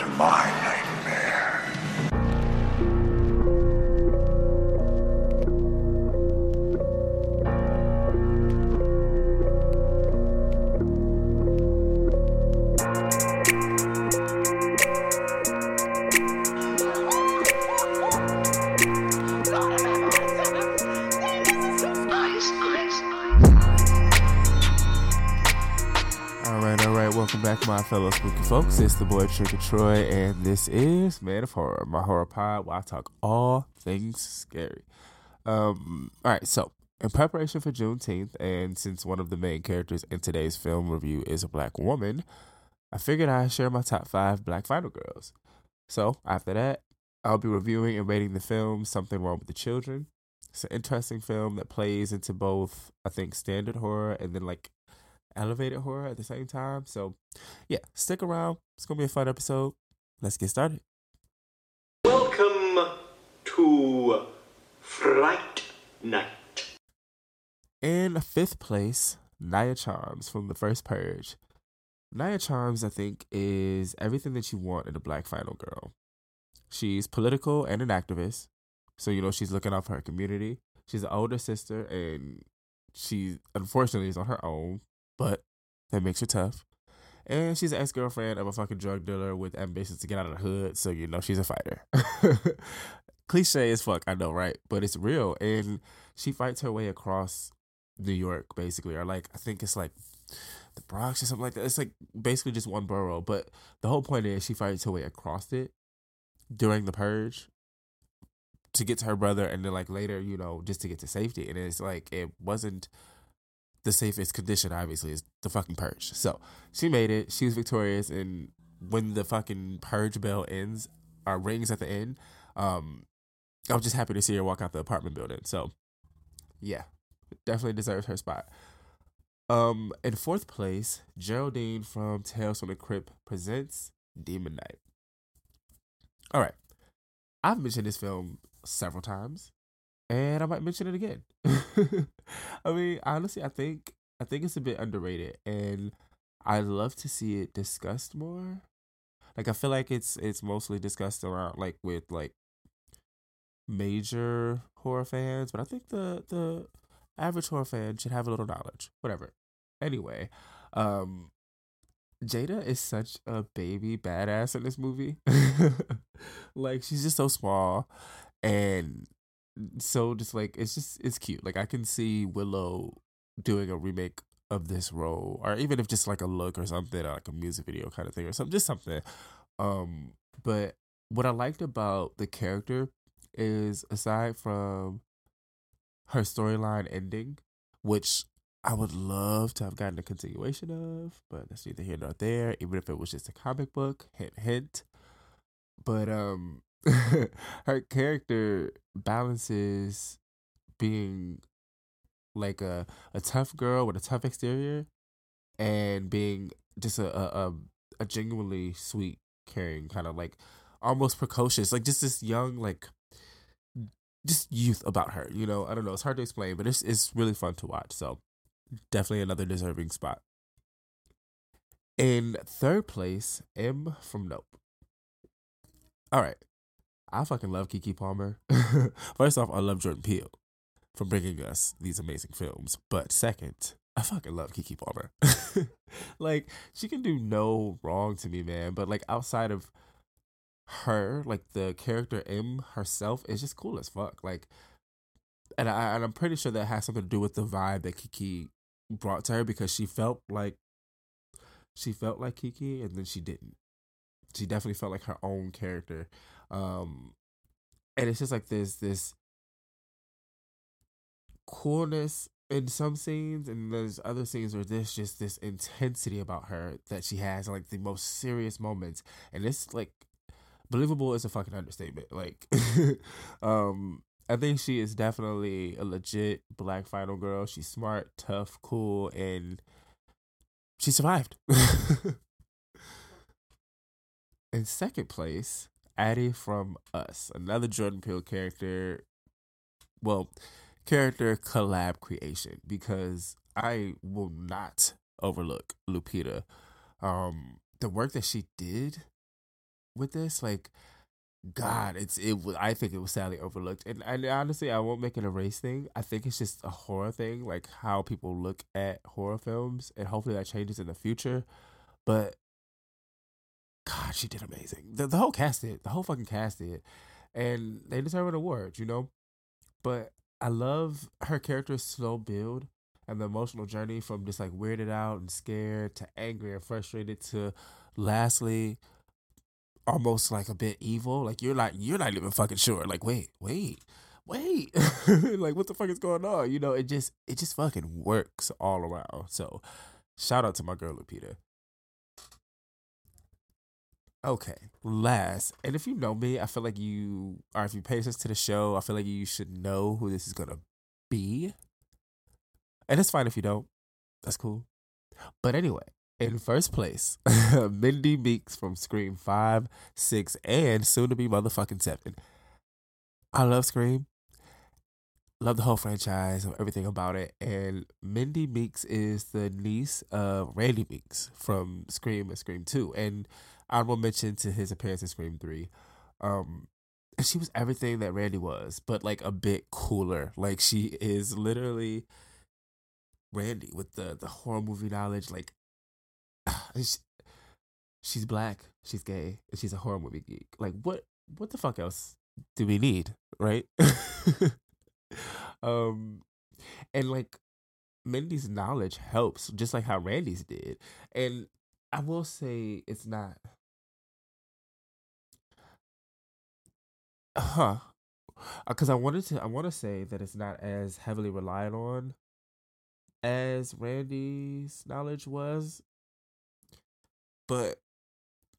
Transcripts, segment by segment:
to my fellow spooky folks. It's the boy Trick or Troy, and this is Man of Horror, my horror pod where I talk all things scary. Um, all right, so in preparation for Juneteenth, and since one of the main characters in today's film review is a black woman, I figured I'd share my top five black final girls. So after that, I'll be reviewing and rating the film Something Wrong with the Children. It's an interesting film that plays into both, I think, standard horror and then like elevated horror at the same time. So, yeah, stick around. It's gonna be a fun episode. Let's get started. Welcome to Fright Night. In fifth place, Nia Charms from the first Purge. Nia Charms, I think, is everything that you want in a black final girl. She's political and an activist, so you know she's looking out for her community. She's an older sister, and she unfortunately is on her own, but that makes her tough. And she's an ex girlfriend of a fucking drug dealer with ambitions to get out of the hood, so you know she's a fighter. Cliche as fuck, I know, right? But it's real. And she fights her way across New York, basically, or like, I think it's like the Bronx or something like that. It's like basically just one borough. But the whole point is she fights her way across it during the purge to get to her brother and then like later, you know, just to get to safety. And it's like it wasn't the safest condition, obviously, is the fucking purge. So she made it. She was victorious. And when the fucking purge bell ends, or rings at the end, um, I was just happy to see her walk out the apartment building. So yeah, definitely deserves her spot. Um, in fourth place, Geraldine from Tales from the Crypt presents Demon Knight. All right, I've mentioned this film several times, and I might mention it again. I mean, honestly, I think I think it's a bit underrated, and I'd love to see it discussed more. Like, I feel like it's it's mostly discussed around like with like major horror fans, but I think the the average horror fan should have a little knowledge. Whatever. Anyway, um Jada is such a baby badass in this movie. like she's just so small and so just like it's just it's cute. Like I can see Willow doing a remake of this role or even if just like a look or something or like a music video kind of thing or something just something. Um but what I liked about the character is aside from her storyline ending, which I would love to have gotten a continuation of, but that's neither here nor there. Even if it was just a comic book, hint, hint. But um, her character balances being like a a tough girl with a tough exterior, and being just a a, a, genuinely sweet, caring kind of like almost precocious, like just this young like just youth about her. You know, I don't know. It's hard to explain, but it's it's really fun to watch. So definitely another deserving spot. In third place, Em from Nope. All right, I fucking love Keke Palmer. First off, I love Jordan Peele for bringing us these amazing films. But second, I fucking love Keke Palmer. like she can do no wrong to me, man. But like outside of her, like the character Em herself is just cool as fuck. Like, and I and I'm pretty sure that has something to do with the vibe that Keke brought to her because she felt like she felt like Keke and then she didn't. She definitely felt like her own character. Um and it's just like this this coolness in some scenes and there's other scenes where there's just this intensity about her that she has like the most serious moments and it's like believable is a fucking understatement like um i think she is definitely a legit black final girl. She's smart tough cool and she survived. In second place addie from us another jordan peele character well character collab creation because I will not overlook Lupita. Um, the work that she did with this. Like, God, it's it. I think it was sadly overlooked, and and honestly, I won't make it a race thing. I think it's just a horror thing, like how people look at horror films, and hopefully that changes in the future. But God, she did amazing. The the whole cast did. The whole fucking cast did, and they deserve an award, you know. But I love her character's slow build and the emotional journey from just like weirded out and scared to angry and frustrated to lastly almost like a bit evil. Like you're not you're not even fucking sure. Like wait, wait, wait. like what the fuck is going on? You know, it just it just fucking works all around. So shout out to my girl Lupita. Okay, last, and if you know me, I feel like you, or if you pay attention to the show, I feel like you should know who this is gonna be. And it's fine if you don't. That's cool. But anyway, in first place, Mindy Meeks from Scream 5, 6, and soon to be motherfucking 7. I love Scream. Love the whole franchise, and everything about it. And Mindy Meeks is the niece of Randy Meeks from Scream and Scream 2. And honorable mention to his appearance in Scream 3. Um, and she was everything that Randy was, but like a bit cooler. Like she is literally Randy with the the horror movie knowledge. Like she's black, she's gay, and she's a horror movie geek. Like what what the fuck else do we need, right? um, and like Mindy's knowledge helps, just like how Randy's did. And I will say it's not. Huh. Because I wanted to, I want to say that it's not as heavily relied on as Randy's knowledge was. But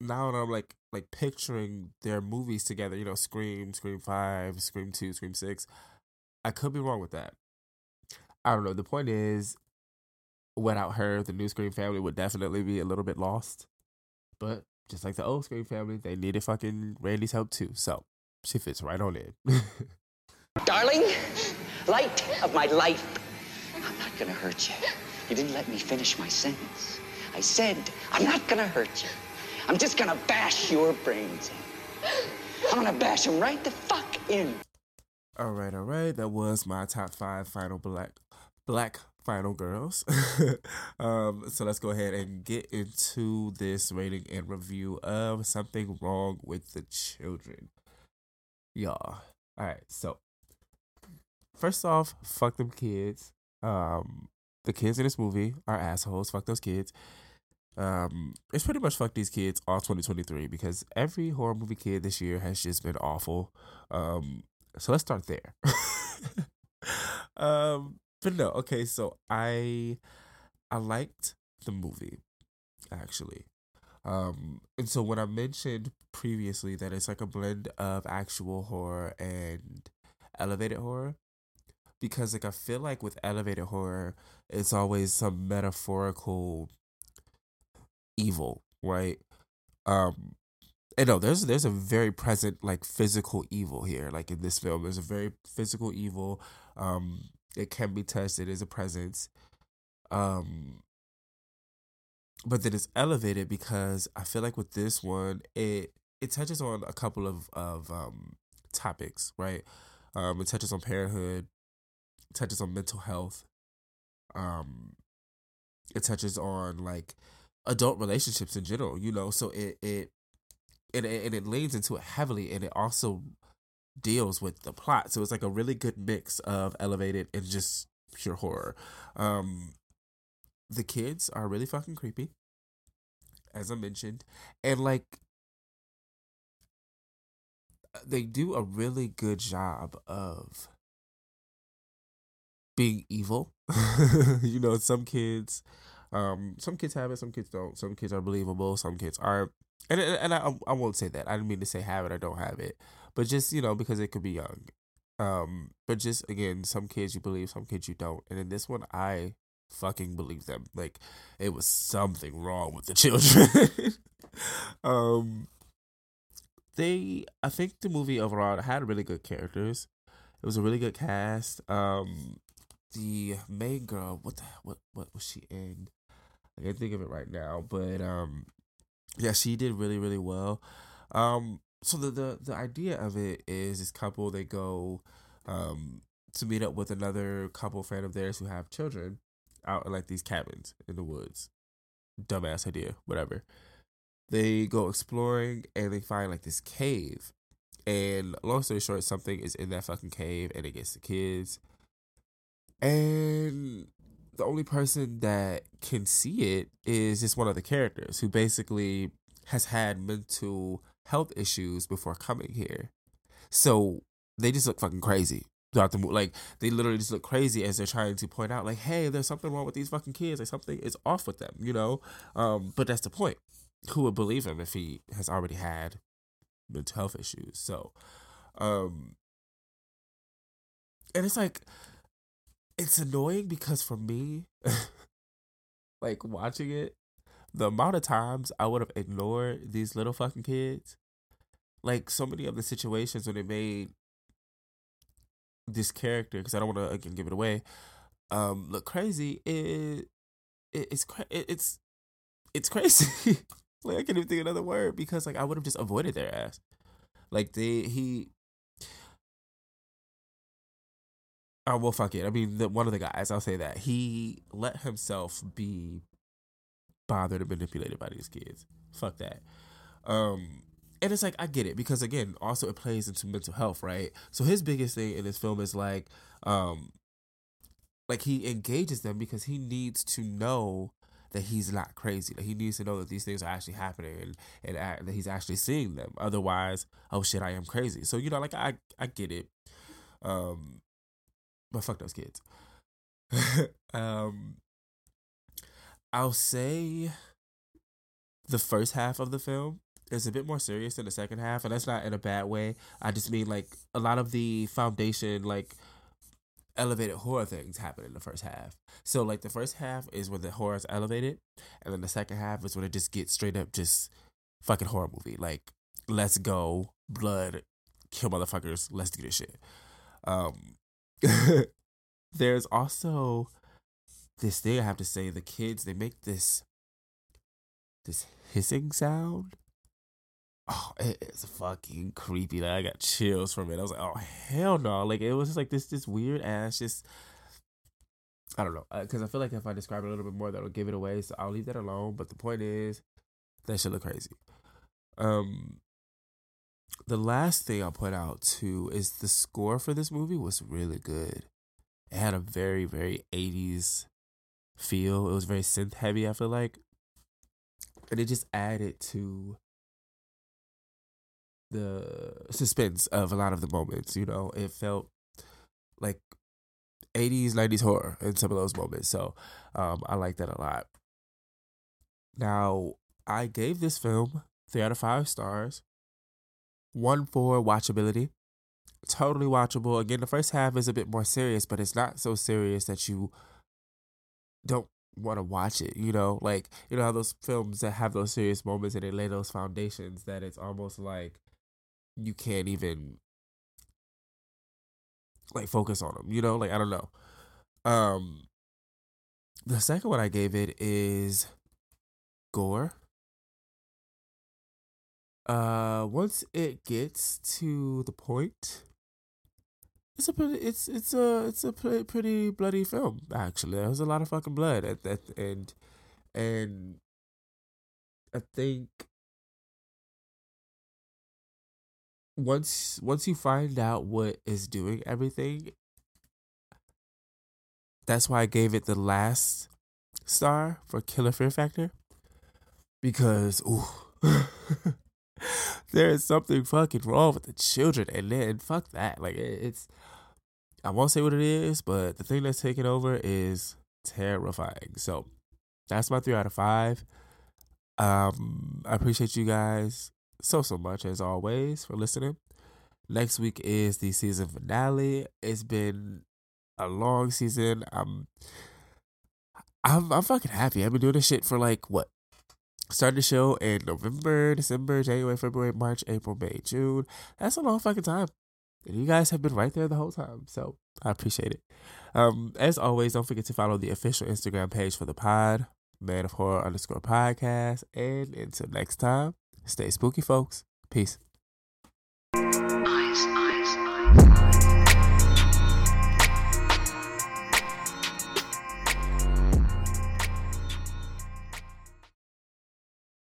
now that I'm like like picturing their movies together, you know, Scream, Scream Five, Scream Two, Scream Six, I could be wrong with that. I don't know. The point is, without her, the new Scream family would definitely be a little bit lost. But just like the old Scream family, they needed fucking Randy's help too. So she fits right on in. Darling, light of my life, I'm not gonna hurt you. You didn't let me finish my sentence. I said, I'm not gonna hurt you. I'm just gonna bash your brains in. I'm gonna bash them right the fuck in. All right, all right. That was my top five final black black final girls. um, so let's go ahead and get into this rating and review of something wrong with the children. Y'all. All right, so first off, fuck them kids. Um, the kids in this movie are assholes. Fuck those kids. Um, it's pretty much fuck these kids all 2023 because every horror movie kid this year has just been awful. Um, so let's start there. um, but no, okay. So I I liked the movie actually. Um, and so when I mentioned previously that it's like a blend of actual horror and elevated horror, because like I feel like with elevated horror, it's always some metaphorical evil, right? Um, and no, there's there's a very present like physical evil here, like in this film. There's a very physical evil. Um, it can be touched. It is a presence. Um, but then it's elevated because I feel like with this one, it it touches on a couple of of um topics, right? Um, it touches on parenthood, touches on mental health. Um, it touches on like adult relationships in general, you know. So it it and it, and it leans into it heavily, and it also deals with the plot. So it's like a really good mix of elevated and just pure horror. Um, the kids are really fucking creepy, as I mentioned, and like they do a really good job of being evil. you know, some kids, um, some kids have it, some kids don't. Some kids are believable, some kids aren't. And and I I won't say that. I didn't mean to say have it or don't have it, but just you know because it could be young. Um, but just again, some kids you believe, some kids you don't. And in this one, I fucking believe them. Like it was something wrong with the children. um, they, I think the movie overall had really good characters. It was a really good cast. Um, the main girl, what the what what was she in? I can't think of it right now, but um, yeah, she did really really well. Um, so the, the the idea of it is this couple they go um to meet up with another couple friend of theirs who have children out in like these cabins in the woods. Dumbass idea, whatever. They go exploring and they find like this cave. And long story short, something is in that fucking cave and it gets the kids. And the only person that can see it is just one of the characters who basically has had mental health issues before coming here. So they just look fucking crazy throughout the movie. Like they literally just look crazy as they're trying to point out, like, hey, there's something wrong with these fucking kids. Like something is off with them, you know. Um, but that's the point. Who would believe him if he has already had mental health issues? So, um, and it's like it's annoying because for me, like watching it, the amount of times I would have ignored these little fucking kids, like so many of the situations when they made this character, because I don't want to again give it away, um, look crazy. It, it it's cra- it, it's it's crazy. like I can't even think of another word because like I would have just avoided their ass. Like they he Oh well, fuck it. I mean, the, one of the guys, I'll say that he let himself be bothered and manipulated by these kids. Fuck that. Um, and it's like I get it because again, also it plays into mental health, right? So his biggest thing in this film is like, um, like he engages them because he needs to know that he's not crazy. That he needs to know that these things are actually happening and, and act, that he's actually seeing them. Otherwise, oh shit, I am crazy. So you know, like I I get it. Um, but fuck those kids. um, I'll say the first half of the film is a bit more serious than the second half, and that's not in a bad way. I just mean like a lot of the foundation, like elevated horror things happen in the first half. So like the first half is when the horror is elevated, and then the second half is when it just gets straight up just fucking horror movie. Like let's go, blood, kill motherfuckers, let's do this shit. Um there's also this thing I have to say. The kids they make this this hissing sound. Oh, it's fucking creepy. Like I got chills from it. I was like, oh hell no! Like it was just like this this weird ass just. I don't know because uh, I feel like if I describe it a little bit more, that'll give it away. So I'll leave that alone. But the point is, that should look crazy. Um, the last thing I'll put out too is the score for this movie was really good. It had a very, very 80s feel. It was very synth heavy, I feel like. And it just added to the suspense of a lot of the moments, you know. It felt like 80s, 90s horror in some of those moments. So um, I like that a lot. Now, I gave this film three out of five stars. One for watchability. Totally watchable. Again, the first half is a bit more serious, but it's not so serious that you don't want to watch it. You know, like, you know how those films that have those serious moments and they lay those foundations that it's almost like you can't even like focus on them, you know? Like, I don't know. Um, the second one I gave it is gore uh once it gets to the point it's a pretty it's it's a it's a pretty, bloody film actually. There's a lot of fucking blood at that and and i think once once you find out what is doing everything that's why i gave it the last star for killer fear factor because ooh there is something fucking wrong with the children, and then fuck that. Like it's, I won't say what it is, but the thing that's taking over is terrifying. So that's my three out of five. Um, I appreciate you guys so so much as always for listening. Next week is the season finale. It's been a long season. I'm I'm I'm fucking happy. I've been doing this shit for like what started the show in November, December, January, February, March, April, May, June. That's a long fucking time. And you guys have been right there the whole time. So I appreciate it. Um, as always, don't forget to follow the official Instagram page for the pod, Man of Horror underscore podcast. And until next time, stay spooky, folks. Peace.